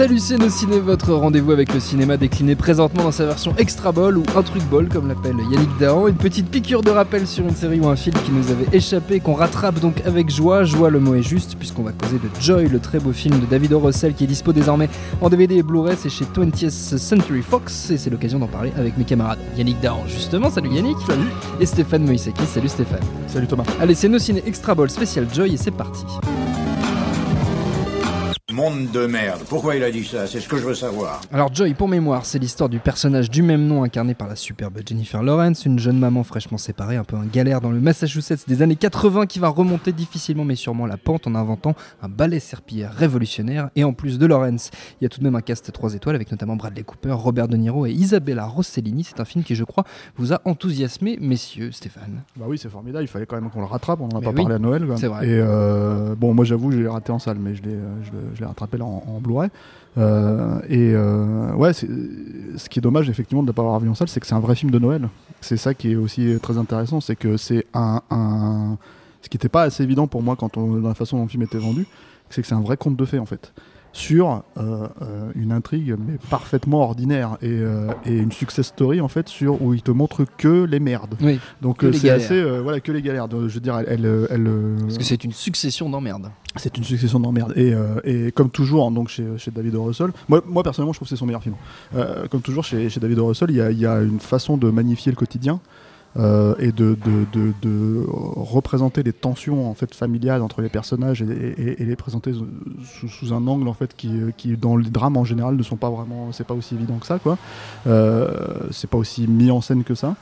Salut ciné, votre rendez-vous avec le cinéma décliné présentement dans sa version extra ball ou un truc ball comme l'appelle Yannick Dahan, une petite piqûre de rappel sur une série ou un film qui nous avait échappé qu'on rattrape donc avec joie. Joie le mot est juste puisqu'on va causer de Joy, le très beau film de David O. Russell qui est dispo désormais en DVD et Blu-ray, c'est chez 20th Century Fox et c'est l'occasion d'en parler avec mes camarades. Yannick Dahan justement, salut Yannick. Salut. Et Stéphane Moïsaki, salut Stéphane. Salut Thomas. Allez c'est nos ciné extra ball spécial Joy et c'est parti Monde de merde. Pourquoi il a dit ça? C'est ce que je veux savoir. Alors Joy, pour mémoire, c'est l'histoire du personnage du même nom incarné par la superbe Jennifer Lawrence, une jeune maman fraîchement séparée, un peu un galère dans le Massachusetts des années 80 qui va remonter difficilement mais sûrement la pente en inventant un balai serpillière révolutionnaire. Et en plus de Lawrence, il y a tout de même un cast 3 étoiles avec notamment Bradley Cooper, Robert De Niro et Isabella Rossellini. C'est un film qui, je crois, vous a enthousiasmé, messieurs, Stéphane. Bah oui, c'est formidable. Il fallait quand même qu'on le rattrape. On en a Mais pas oui, parlé à Noël. quoi. c'est vrai. Et euh, bon, moi j'avoue, je l'ai raté en salle, mais je l'ai, rattrapé en, en Blu-ray. Euh, et euh, ouais, ce qui est dommage effectivement de ne pas l'avoir vu en salle, c'est que c'est un vrai film de Noël. C'est ça qui est aussi très intéressant, c'est que c'est un, un- ce qui n'était pas assez évident pour moi quand on, dans la façon dont le film était vendu, c'est que c'est un vrai conte de fées en fait sur euh, euh, une intrigue mais parfaitement ordinaire et, euh, et une success story en fait sur où il te montre que les merdes. Oui, Donc Que euh, les c'est assez voilà que les galères. Je veux dire, elle, elle, elle, parce que c'est une succession d'emmerdes. c'est une succession d'emmerdes et, et comme toujours donc chez, chez David O. Russell, moi, moi personnellement je trouve que c'est son meilleur film. Comme toujours chez, chez David O. Russell, il y a, il y a une façon de magnifier le quotidien. Euh, et de, de, de, de représenter les tensions en fait familiales entre les personnages et, et- et les présenter sous, sous un angle en fait qui, qui dans les drames en général ne sont pas vraiment c'est pas aussi évident que ça quoi. Euh, c'est pas aussi mis en scène que ça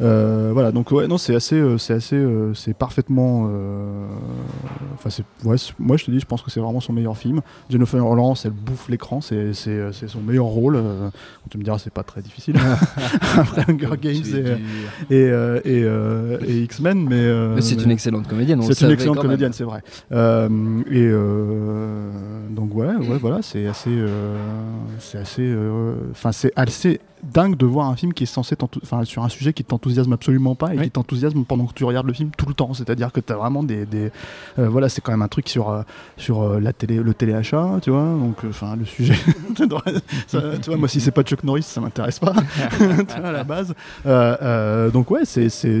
euh, voilà, donc ouais, non, c'est assez, euh, c'est assez, euh, c'est parfaitement. Enfin, c'est, ouais, moi je te dis, je pense que c'est vraiment son meilleur film. Jennifer Lawrence, elle bouffe l'écran, c'est, c'est, c'est son meilleur rôle. tu me diras, c'est pas très difficile après Hunger Games et, et, et, et X-Men, mais, Mais c'est une excellente comédienne. c'est une excellente comédienne, c'est vrai. Et donc ouais, ouais, voilà, c'est assez, c'est assez, enfin c'est assez dingue de voir un film qui est censé, enfin sur un sujet qui t'enthousiasme absolument pas et Oui. qui t'enthousiasme pendant que tu regardes le film tout le temps. C'est-à-dire que t'as vraiment des, des euh, voilà, c'est quand même un truc sur euh, sur euh, la télé, le téléachat, tu vois. Donc enfin le sujet, ça, tu vois, moi si c'est pas Chuck Norris, ça m'intéresse pas, tu vois, à la base. Donc ouais, c'est c'est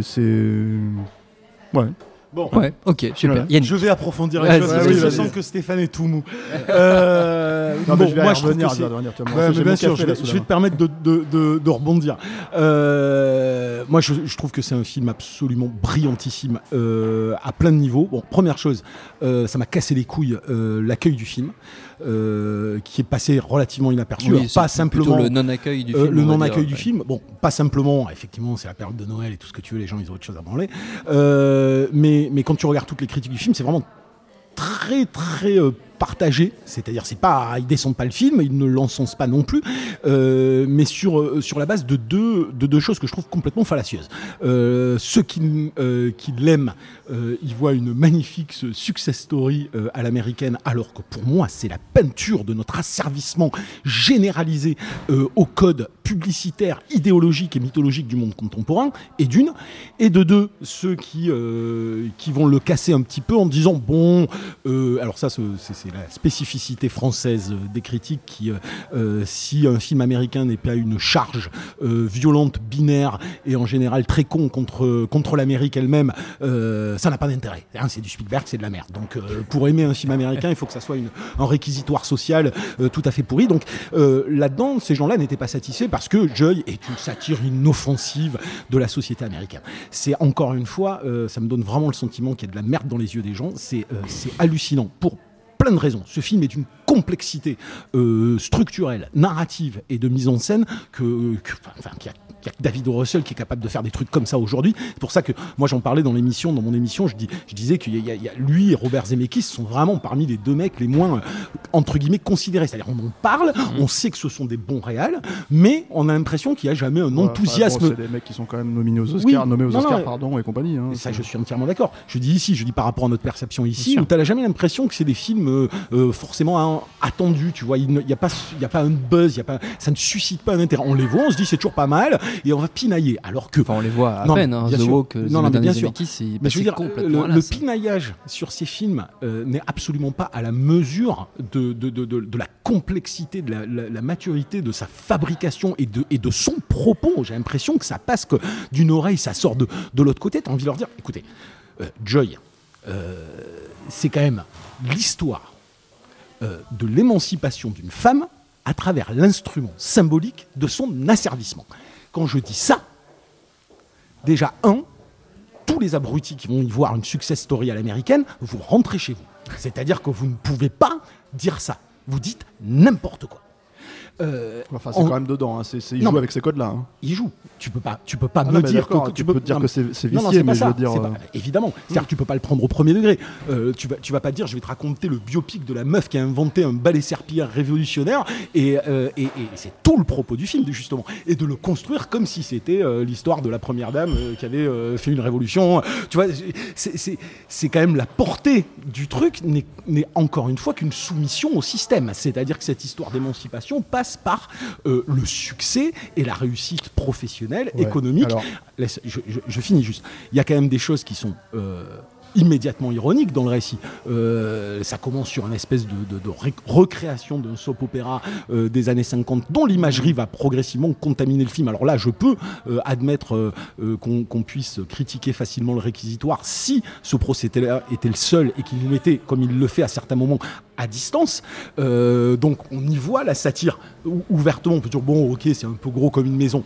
ouais. Bon. Ouais, ok, super. Voilà. Yannick. Je vais approfondir les choses. vas-y, parce que je sens que Stéphane est tout mou. Euh, Non, bon, mais je vais moi, y je trouve revenir, que Ouais, bien sûr, je vais, je vais te permettre de, de- de- de rebondir. Euh, moi, je, je trouve que c'est un film absolument brillantissime euh, à plein de niveaux. Bon, première chose, euh, ça m'a cassé les couilles euh, l'accueil du film, euh, qui est passé relativement inaperçu. Oui, Alors, pas simplement le non-accueil du euh, film. le non-accueil du ouais. film. Bon, pas simplement, effectivement, c'est la période de Noël et tout ce que tu veux, les gens ils ont autre chose à branler. Euh, mais, mais quand tu regardes toutes les critiques du film, c'est vraiment très très euh, partagé, c'est-à-dire c'est pas ils descendent pas le film, ils ne l'encensent pas non plus, euh, mais sur euh, sur la base de deux de deux choses que je trouve complètement fallacieuses. Ceux qui qui l'aiment, ils voient une magnifique success story à l'américaine, alors que pour moi c'est la peinture de notre asservissement généralisé au code publicitaire, idéologique et mythologique du monde contemporain, et d'une, et de deux, ceux qui, qui vont le casser un petit peu en disant, bon, euh, alors ça, c'est la spécificité française euh, des critiques qui, euh, si un film américain n'est pas une charge violente, binaire, et en général très con contre, contre l'Amérique elle-même, ça n'a pas d'intérêt. Hein, c'est du Spielberg, c'est de la merde. Donc, pour aimer un film américain, il faut que ça soit un réquisitoire social tout à fait pourri. Donc, là-dedans, ces gens-là n'étaient pas satisfaits parce que Joy est une satire inoffensive de la société américaine. C'est encore une fois, ça me donne vraiment le sentiment qu'il y a de la merde dans les yeux des gens. C'est c'est pour plein de raisons. Ce film est d'une complexité euh, structurelle, narrative et de mise en scène que, a il y a que David. Russell qui est capable de faire des trucs comme ça aujourd'hui. C'est pour ça que moi j'en parlais dans l'émission, dans mon émission, je, dis, je disais qu'il y, a- y a- il y a lui et Robert Zemeckis sont vraiment parmi les deux mecs les moins euh, entre guillemets considérés. C'est-à-dire on en parle, on sait que ce sont des bons réals, mais on a l'impression qu'il n'y a jamais un enthousiasme. enfin, bon, c'est des mecs qui sont quand même nominés aux Oscars, Oui, nommés aux non, Oscars, non, pardon, et compagnie. hein. Ça, je suis entièrement d'accord. Je dis ici, je dis par rapport à notre perception ici, où tu n'as jamais l'impression que c'est des films euh, euh, forcément hein, attendus. Tu vois, il n'y a, pas- il y a pas un buzz, il y a pas, ça ne suscite pas un intérêt. On les voit, on se dit c'est toujours pas mal, et on va pinailler. Alors que. Enfin, on les voit à Non, peine. Hein. The sûr. Walk, euh, Non, non, The mais bien sûr. Mais je veux dire, le, le pinaillage sur ces films euh, n'est absolument pas à la mesure de, de, de, de- de la complexité, de la, la- la maturité de sa fabrication et de, et de son propos. J'ai l'impression que ça passe que d'une oreille, ça sort de, de l'autre côté. Tu as envie de leur dire, écoutez, euh, Joy, euh, c'est quand même l'histoire de l'émancipation d'une femme à travers l'instrument symbolique de son asservissement. Quand je dis ça, déjà, un, tous les abrutis qui vont y voir une success story à l'américaine, vous rentrez chez vous. C'est-à-dire que vous ne pouvez pas dire ça. Vous dites n'importe quoi. Euh, Enfin, c'est en- quand même dedans. hein. Il Non, joue avec ces codes-là. hein. il joue. Tu peux pas, tu peux pas Ah me non, dire que tu peux dire non, que c'est- non, non, vicié, pas mais je ça, veux dire, euh, pas- évidemment. C'est-à-dire que tu peux pas le prendre au premier degré. Euh, tu vas, tu vas pas dire, je vais te raconter le biopic de la meuf qui a inventé un balai serpillère révolutionnaire, et, euh, et, et c'est tout le propos du film justement, et de le construire comme si c'était l'histoire de la première dame qui avait fait une révolution. Tu vois, c'est- quand même la portée du truc n'est n'est encore une fois qu'une soumission au système. C'est-à-dire que cette histoire d'émancipation passe par euh, le succès et la réussite professionnelle, Ouais. économique. Alors- Laisse- je, je- je finis juste. Il y a quand même des choses qui sont euh, immédiatement ironiques dans le récit. Euh, ça commence sur une espèce de, de- de ré- recréation d'un soap opéra euh, des années 50 dont l'imagerie va progressivement contaminer le film. Alors là, je peux euh, admettre qu'on puisse critiquer facilement le réquisitoire si ce procédé-là était le seul et qu'il nous mettait, comme il le fait à certains moments, à distance. Donc on y voit la satire ou- ouvertement. On peut dire bon, ok, c'est un peu gros comme une maison,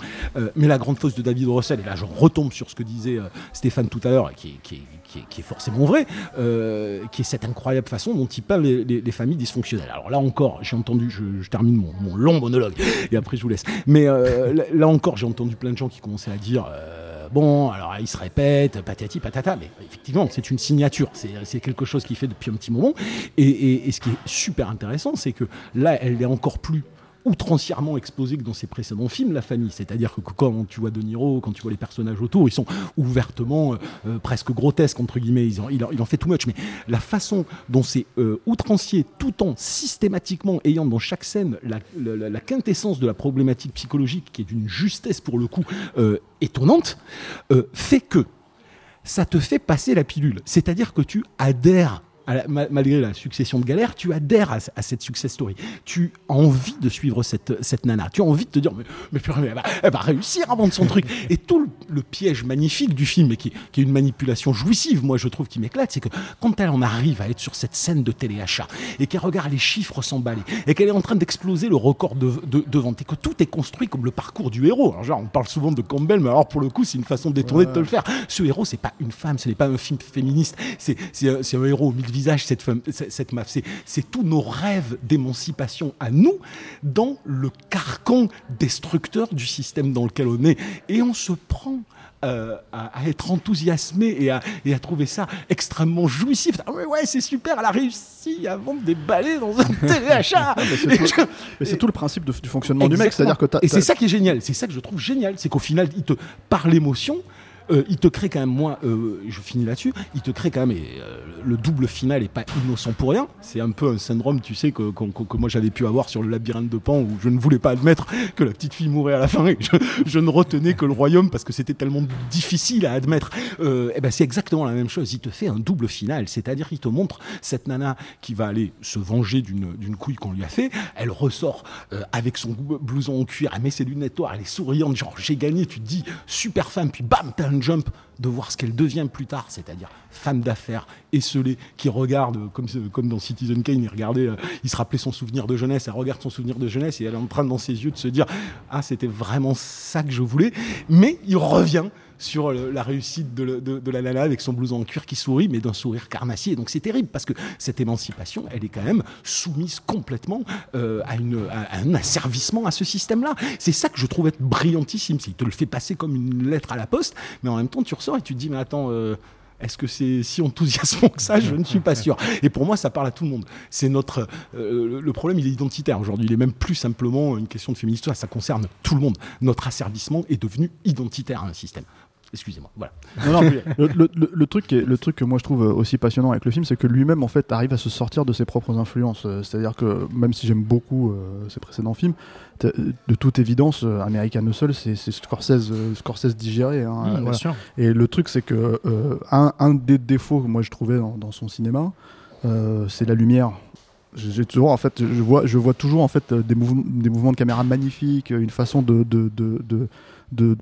mais la grande fausse de David Russell, et là je retombe sur ce que disait Stéphane tout à l'heure, qui, est- qui est- forcément vrai, euh, qui est cette incroyable façon dont il peint les, les- les familles dysfonctionnelles. Alors là encore, j'ai entendu, je, termine mon, long monologue et après je vous laisse. Mais euh, là, encore, j'ai entendu plein de gens qui commençaient à dire. euh, Bon, alors il se répète, patati patata, mais effectivement, c'est une signature, c'est quelque chose qu'il fait depuis un petit moment. Et- et ce qui est super intéressant, c'est que là, elle est encore plus outrancièrement exposée que dans ses précédents films, la famille. C'est-à-dire que quand tu vois De Niro, quand tu vois les personnages autour, ils sont ouvertement euh, euh, presque grotesques, entre guillemets. Ils en, il, en, en fait too much. Mais la façon dont c'est euh, outrancier, tout en systématiquement ayant dans chaque scène la, quintessence de la problématique psychologique, qui est d'une justesse pour le coup euh, étonnante, fait que ça te fait passer la pilule. C'est-à-dire que tu adhères, la- malgré la succession de galères, tu adhères à, à cette success story. Tu as envie de suivre cette, cette nana. Tu as envie de te dire, mais, mais purée, mais elle, va, elle va réussir à vendre son truc. Et tout le, le piège magnifique du film, et qui, qui est une manipulation jouissive, moi je trouve qui m'éclate, c'est que quand elle en arrive à être sur cette scène de téléachat, et qu'elle regarde les chiffres s'emballer, et qu'elle est en train d'exploser le record de, de, de vente, et que tout est construit comme le parcours du héros. Alors, genre, on parle souvent de Campbell, mais alors pour le coup, c'est une façon détournée de te le faire. Ce héros, c'est pas une femme, ce n'est pas un film féministe, c'est un, héros au mille visages, cette femme, cette, meuf. C'est- tous nos rêves d'émancipation à nous dans le carcan destructeur du système dans lequel on est. Et on se prend. euh, à, à être enthousiasmé et à, et à trouver ça extrêmement jouissif. Ah ouais, ouais, c'est super, elle a réussi à vendre des balais dans un téléachat. c'est Et tout- je- Mais c'est tout le principe de- du fonctionnement du mec, c'est-à-dire que Et c'est ça qui est génial, c'est ça que je trouve génial, c'est qu'au final, il te, par l'émotion, euh, il te crée quand même, moi, euh, je finis là-dessus, il te crée quand même, et euh, le double final est pas innocent pour rien, c'est un peu un syndrome, tu sais, que, que- moi j'avais pu avoir sur le labyrinthe de Pan, où je ne voulais pas admettre que la petite fille mourait à la fin, et je, ne retenais que le royaume parce que c'était tellement difficile à admettre. Et ben c'est exactement la même chose, il te fait un double final, c'est-à-dire qu'il te montre cette nana qui va aller se venger d'une couille qu'on lui a fait, elle ressort avec son blouson en cuir, elle met ses lunettes noires, elle est souriante, genre j'ai gagné, tu te dis super femme, puis bam, t'as un jump de voir ce qu'elle devient plus tard, c'est-à-dire femme d'affaires, esselée, qui regarde, euh, comme, comme dans Citizen Kane, il regardait, euh, il se rappelait son souvenir de jeunesse, elle regarde son souvenir de jeunesse et elle est en train dans ses yeux de se dire, ah c'était vraiment ça que je voulais, mais il revient sur le- la réussite de, la nana avec son blouson en cuir qui sourit, mais d'un sourire carnassier. Donc c'est terrible parce que cette émancipation, elle est quand même soumise complètement euh, à, un asservissement à ce système-là. C'est ça que je trouve être brillantissime. Qu'il te le fait passer comme une lettre à la poste, mais en même temps tu ressors et tu te dis, mais attends. euh, est-ce que c'est si enthousiasmant que ça? Je ne suis pas sûr. Et pour moi, ça parle à tout le monde. C'est notre euh, le- le problème, il est identitaire aujourd'hui. Il est même plus simplement une question de féminisme. Ça concerne tout le monde. Notre asservissement est devenu identitaire à un système. Excusez-moi. Voilà. Non, non, mais le, le- le- le truc qui est- le truc que moi je trouve aussi passionnant avec le film, c'est que lui-même en fait arrive à se sortir de ses propres influences. Euh, C'est-à-dire que même si j'aime beaucoup euh, ses précédents films, t'as- de toute évidence, euh, American Hustle, c'est Scorsese, euh, Scorsese digéré. hein, Mmh, bien sûr. Et le truc, c'est que euh, un, un des défauts que moi je trouvais dans, dans son cinéma, euh, c'est la lumière. J'ai toujours, en fait, je vois, je vois toujours en fait euh, des, mouvements, des mouvements de caméra magnifiques, une façon de, de, de, de, de-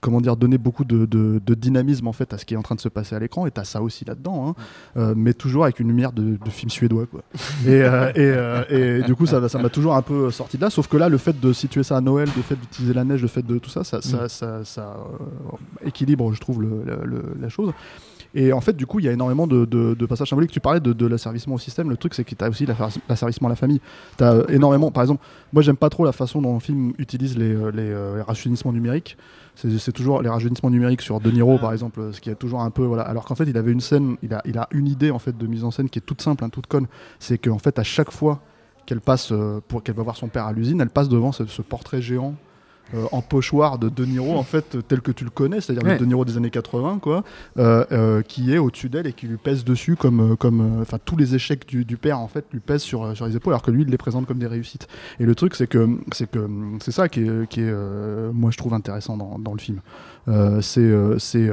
comment dire, donner beaucoup de, de- de dynamisme en fait à ce qui est en train de se passer à l'écran. Et t'as ça aussi là-dedans, hein. Euh, mais toujours avec une lumière de, de film suédois, quoi. et, euh, et, euh, et du coup, ça ça m'a toujours un peu sorti de là. Sauf que là, le fait de situer ça à Noël, le fait d'utiliser la neige, le fait de tout ça, ça, ça, ça, ça, euh, équilibre, je trouve, le- le- le- la chose. Et en fait, du coup, il y a énormément de, de- de passages symboliques. Tu parlais de, de l'asservissement au système. Le truc, c'est que tu as aussi l'asservi- l'asservissement à la famille. Tu as énormément. Par exemple, moi, j'aime pas trop la façon dont le film utilise les, euh, les, euh, les rajeunissements numériques. C'est c'est toujours les rajeunissements numériques sur De Niro, par exemple, ce qui est toujours un peu. Voilà. Alors qu'en fait, il avait une scène, il a, il a une idée en fait de mise en scène qui est toute simple, hein, toute conne. C'est qu'en fait, à chaque fois qu'elle passe, euh, pour qu'elle va voir son père à l'usine, elle passe devant ce, ce portrait géant euh, en pochoir de De Niro, en fait, tel que tu le connais, c'est-à-dire Ouais. le De Niro des années 80, quoi, euh, euh, qui est au-dessus d'elle et qui lui pèse dessus comme, comme, enfin, tous les échecs du, du père, en fait, lui pèsent sur, sur les épaules, alors que lui, il les présente comme des réussites. Et le truc, c'est que, c'est que, c'est ça qui est, qui est moi, je trouve intéressant dans, dans le film. C'est, c'est,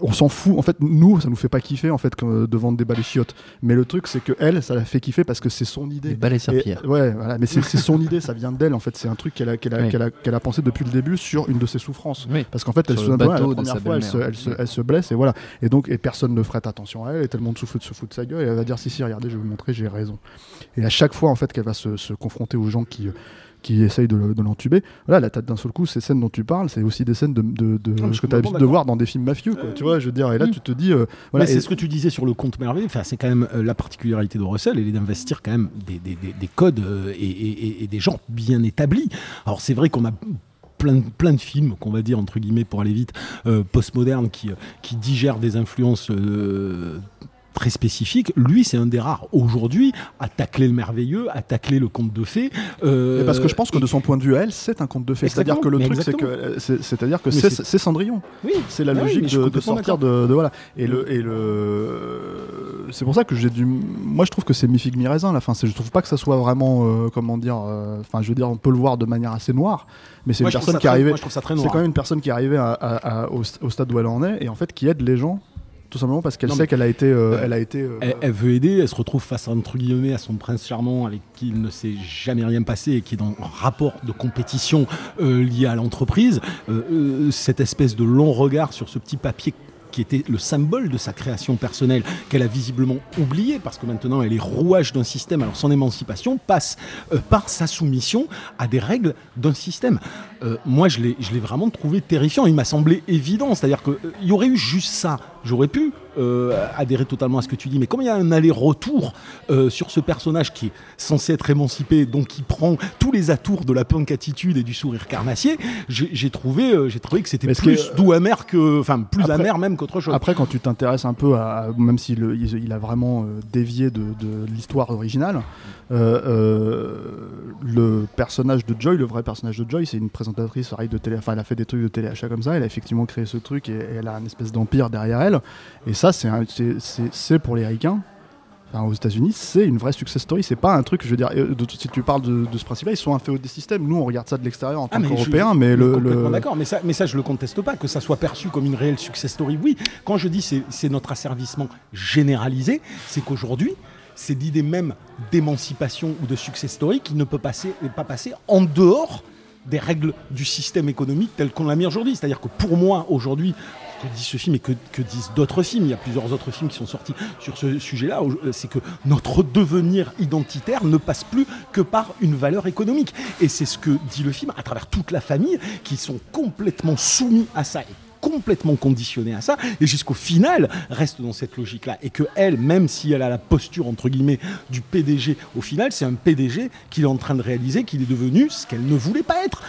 on s'en fout. En fait, nous, ça nous fait pas kiffer en fait que- de vendre des balais chiottes. Mais le truc, c'est que elle, ça la fait kiffer parce que c'est son idée. Des balais serpillères. ouais, voilà, mais c'est son idée, ça vient d'elle en fait. C'est un truc qu'elle a, qu'elle a, Oui. qu'elle a, qu'elle a pensé depuis le début sur une de ses souffrances. Oui. Parce qu'en fait, elle se la première fois, elle se, elle, se, elle se blesse et voilà. Et donc, et personne ne ferait attention à elle. Et tout le monde se fout, se fout de sa gueule. Et elle va dire si si, regardez, je vais vous montrer, j'ai raison. Et à chaque fois en fait qu'elle va se, se confronter aux gens qui qui essayent de, le- de l'entuber. Voilà, la tête d'un seul coup, ces scènes dont tu parles, c'est aussi des scènes de, de, de- Ah, je suis que tu as l'habitude de voir dans des films mafieux, quoi, tu vois, je veux dire, et là Mm. tu te dis, euh, voilà, et- c'est ce que tu disais sur le compte merveilleux. Enfin, c'est quand même euh, la particularité de Russell, elle est d'investir quand même des, des- des- des codes euh, et, et- et des gens bien établis. Alors c'est vrai qu'on a plein de, plein de films, qu'on va dire entre guillemets pour aller vite, euh, postmodernes qui, qui digèrent des influences. euh, très spécifiques. Lui, c'est un des rares aujourd'hui à tacler le merveilleux, à tacler le conte de fées. euh, parce que je pense que de son point de vue à elle, c'est un conte de fées. C'est-à-dire que le truc, c'est que, euh, c'est- c'est-à-dire que c'est Cendrillon. oui, C'est la Ah logique de, sortir de, de- voilà. Et le et le c'est pour ça que j'ai du moi je trouve que c'est mi figue mi raisin la fin. Je trouve pas que ça soit vraiment euh, comment dire. euh, Enfin je veux dire on peut le voir de manière assez noire, mais c'est une personne qui est arrivée. C'est quand même une personne qui est arrivée à- à- à- au, au stade où elle en est et en fait qui aide les gens tout simplement parce qu'elle sait qu'elle a été euh, elle a été euh, Elle, elle veut aider, elle se retrouve face entre guillemets à son prince charmant avec qui il ne s'est jamais rien passé et qui est dans un rapport de compétition euh, lié à l'entreprise. Euh, euh, cette espèce de long regard sur ce petit papier qui était le symbole de sa création personnelle, qu'elle a visiblement oublié, parce que maintenant elle est rouage d'un système. Alors son émancipation passe euh, par sa soumission à des règles d'un système. Euh, moi, je l'ai je l'ai vraiment trouvé terrifiant. Il m'a semblé évident. C'est-à-dire qu'il y aurait eu juste ça. J'aurais pu euh, adhérer totalement à ce que tu dis. Mais comme il y a un aller-retour euh, sur ce personnage qui est censé être émancipé, donc qui prend tous les atours de la punk attitude et du sourire carnassier, j'ai trouvé, euh, j'ai trouvé que c'était plus qui est- doux amer que, enfin plus Après- amer même qu'autre chose. Après, quand tu t'intéresses un peu à, même s'il il, a vraiment dévié de, de l'histoire originale, le personnage de Joy, le vrai personnage de Joy, c'est une présentatrice de télé. Enfin, elle a fait des trucs de téléachat comme ça. Elle a effectivement créé ce truc et, et elle a une espèce d'empire derrière elle. Et ça, c'est un- pour les ricains. Enfin, aux États-Unis, c'est une vraie success story. C'est pas un truc, je veux dire, de- si tu parles de, de ce principe-là, ils sont inféodés des systèmes. Nous, on regarde ça de l'extérieur en Ah, tant qu'Européens, mais le, d'accord, mais ça, mais ça je le conteste pas que ça soit perçu comme une réelle success story. Oui, quand je dis c'est c'est notre asservissement généralisé, c'est qu'aujourd'hui c'est l'idée même d'émancipation ou de success story qui ne peut passer, pas passer en dehors des règles du système économique tel qu'on l'a mis aujourd'hui. C'est-à-dire que pour moi aujourd'hui que dit ce film et que, disent d'autres films, il y a plusieurs autres films qui sont sortis sur ce sujet-là, euh, c'est que notre devenir identitaire ne passe plus que par une valeur économique. Et c'est ce que dit le film à travers toute la famille qui sont complètement soumis à ça. Complètement conditionnée à ça, et jusqu'au final reste dans cette logique-là. Et que elle, même si elle a la posture entre guillemets du PDG, au final, c'est un PDG qu'il est en train de réaliser, qu'il est devenu ce qu'elle ne voulait pas être.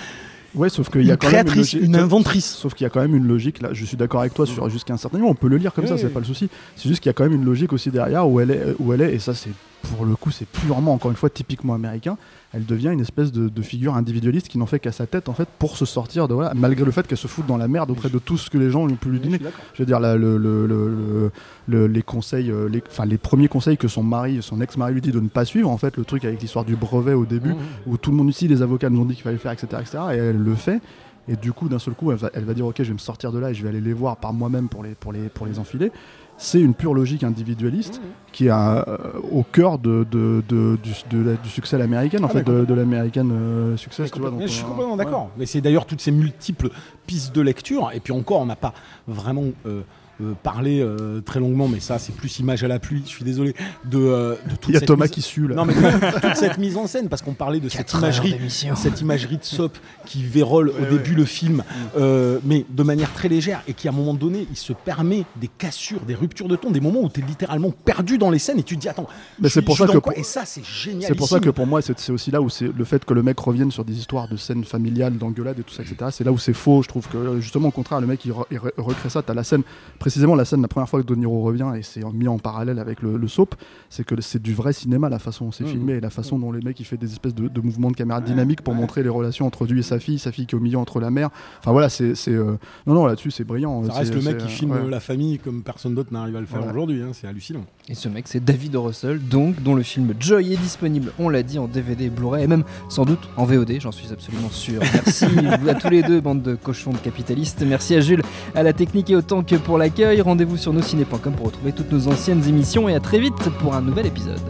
Ouais, sauf qu'il y a Une quand même logique- une inventrice. Sauf qu'il y a quand même une logique là. Je suis d'accord avec toi sur jusqu'à un certain niveau. On peut le lire comme ça, Oui, c'est pas le souci. C'est juste qu'il y a quand même une logique aussi derrière où elle est, où elle est. Et ça, c'est pour le coup, c'est purement encore une fois typiquement américain. Elle devient une espèce de, de figure individualiste qui n'en fait qu'à sa tête en fait pour se sortir de voilà, malgré le fait qu'elle se fout dans la merde auprès de tout ce que les gens lui ont pu lui donner. Je veux dire, là, le, le- le- le- le- les conseils, euh, les, enfin, les premiers conseils que son mari, son ex-mari lui dit de ne pas suivre, en fait, le truc avec l'histoire du brevet au début, où tout le monde ici, les avocats nous ont dit qu'il fallait le faire, etc., etc., et elle le fait. Et du coup, d'un seul coup, elle va, elle va dire, ok, je vais me sortir de là et je vais aller les voir par moi-même pour les, pour les, pour les enfiler. C'est une pure logique individualiste qui est euh, au cœur de, de, de- du, de la- du succès à l'américaine, en Ah, fait, de, l'américaine euh, success, tu vois. donc, Mais je suis euh, complètement ouais. d'accord. Mais c'est d'ailleurs toutes ces multiples pistes de lecture. Et puis encore, on n'a pas vraiment euh, euh, parlé euh, très longuement, mais ça, c'est plus image à la pluie. Je suis désolé de, euh, de toute Il y a cette Thomas mise- qui sue là. Non, mais toute cette mise en scène, parce qu'on parlait de cette imagerie, cette imagerie de soap qui vérole au début le film, euh, mais de manière très légère, et qui à un moment donné, il se permet des cassures, des ruptures de ton, des moments où tu es littéralement perdu dans les scènes et tu te dis attends, Mais je c'est pour ça que pour- et ça c'est génial. C'est pour ça que pour moi, c'est aussi là où c'est le fait que le mec revienne sur des histoires de scènes familiales, d'engueulades et tout ça, etc. C'est là où c'est faux. Je trouve que justement, au contraire, le mec il, re- il re- recrée ça. T'as la scène, précisément la scène, la première fois que De Niro revient et c'est mis en parallèle avec le, le soap, c'est que c'est du vrai cinéma la façon dont c'est Mhm. filmé et la façon dont les mecs il fait des espèces de, de mouvements de caméra dynamiques pour montrer les relations entre lui et sa fille, sa fille qui est au milieu entre la mère. Enfin voilà, c'est euh, non non là-dessus c'est brillant. ça reste C'est- le mec qui euh, filme ouais. la famille comme personne d'autre n'arrive à le faire Voilà. aujourd'hui. hein, c'est hallucinant. Et ce mec, c'est David O. Russell, donc, dont le film Joy est disponible, on l'a dit, en DVD et Blu-ray, et même sans doute en VOD, j'en suis absolument sûr. Merci à tous les deux, bande de cochons de capitalistes. Merci à Jules, à la technique et autant que pour Rendez-vous sur nosciné.com pour retrouver toutes nos anciennes émissions, et à très vite pour un nouvel épisode.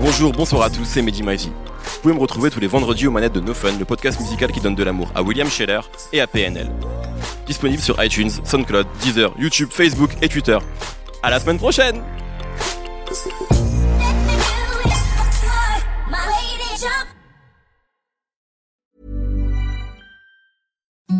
Bonjour, bonsoir à tous, c'est Mehdi Maizy. Vous pouvez me retrouver tous les vendredis aux manettes de No Fun, le podcast musical qui donne de l'amour à William Scheller et à PNL. Disponible sur iTunes, SoundCloud, Deezer, YouTube, Facebook et Twitter. À la semaine prochaine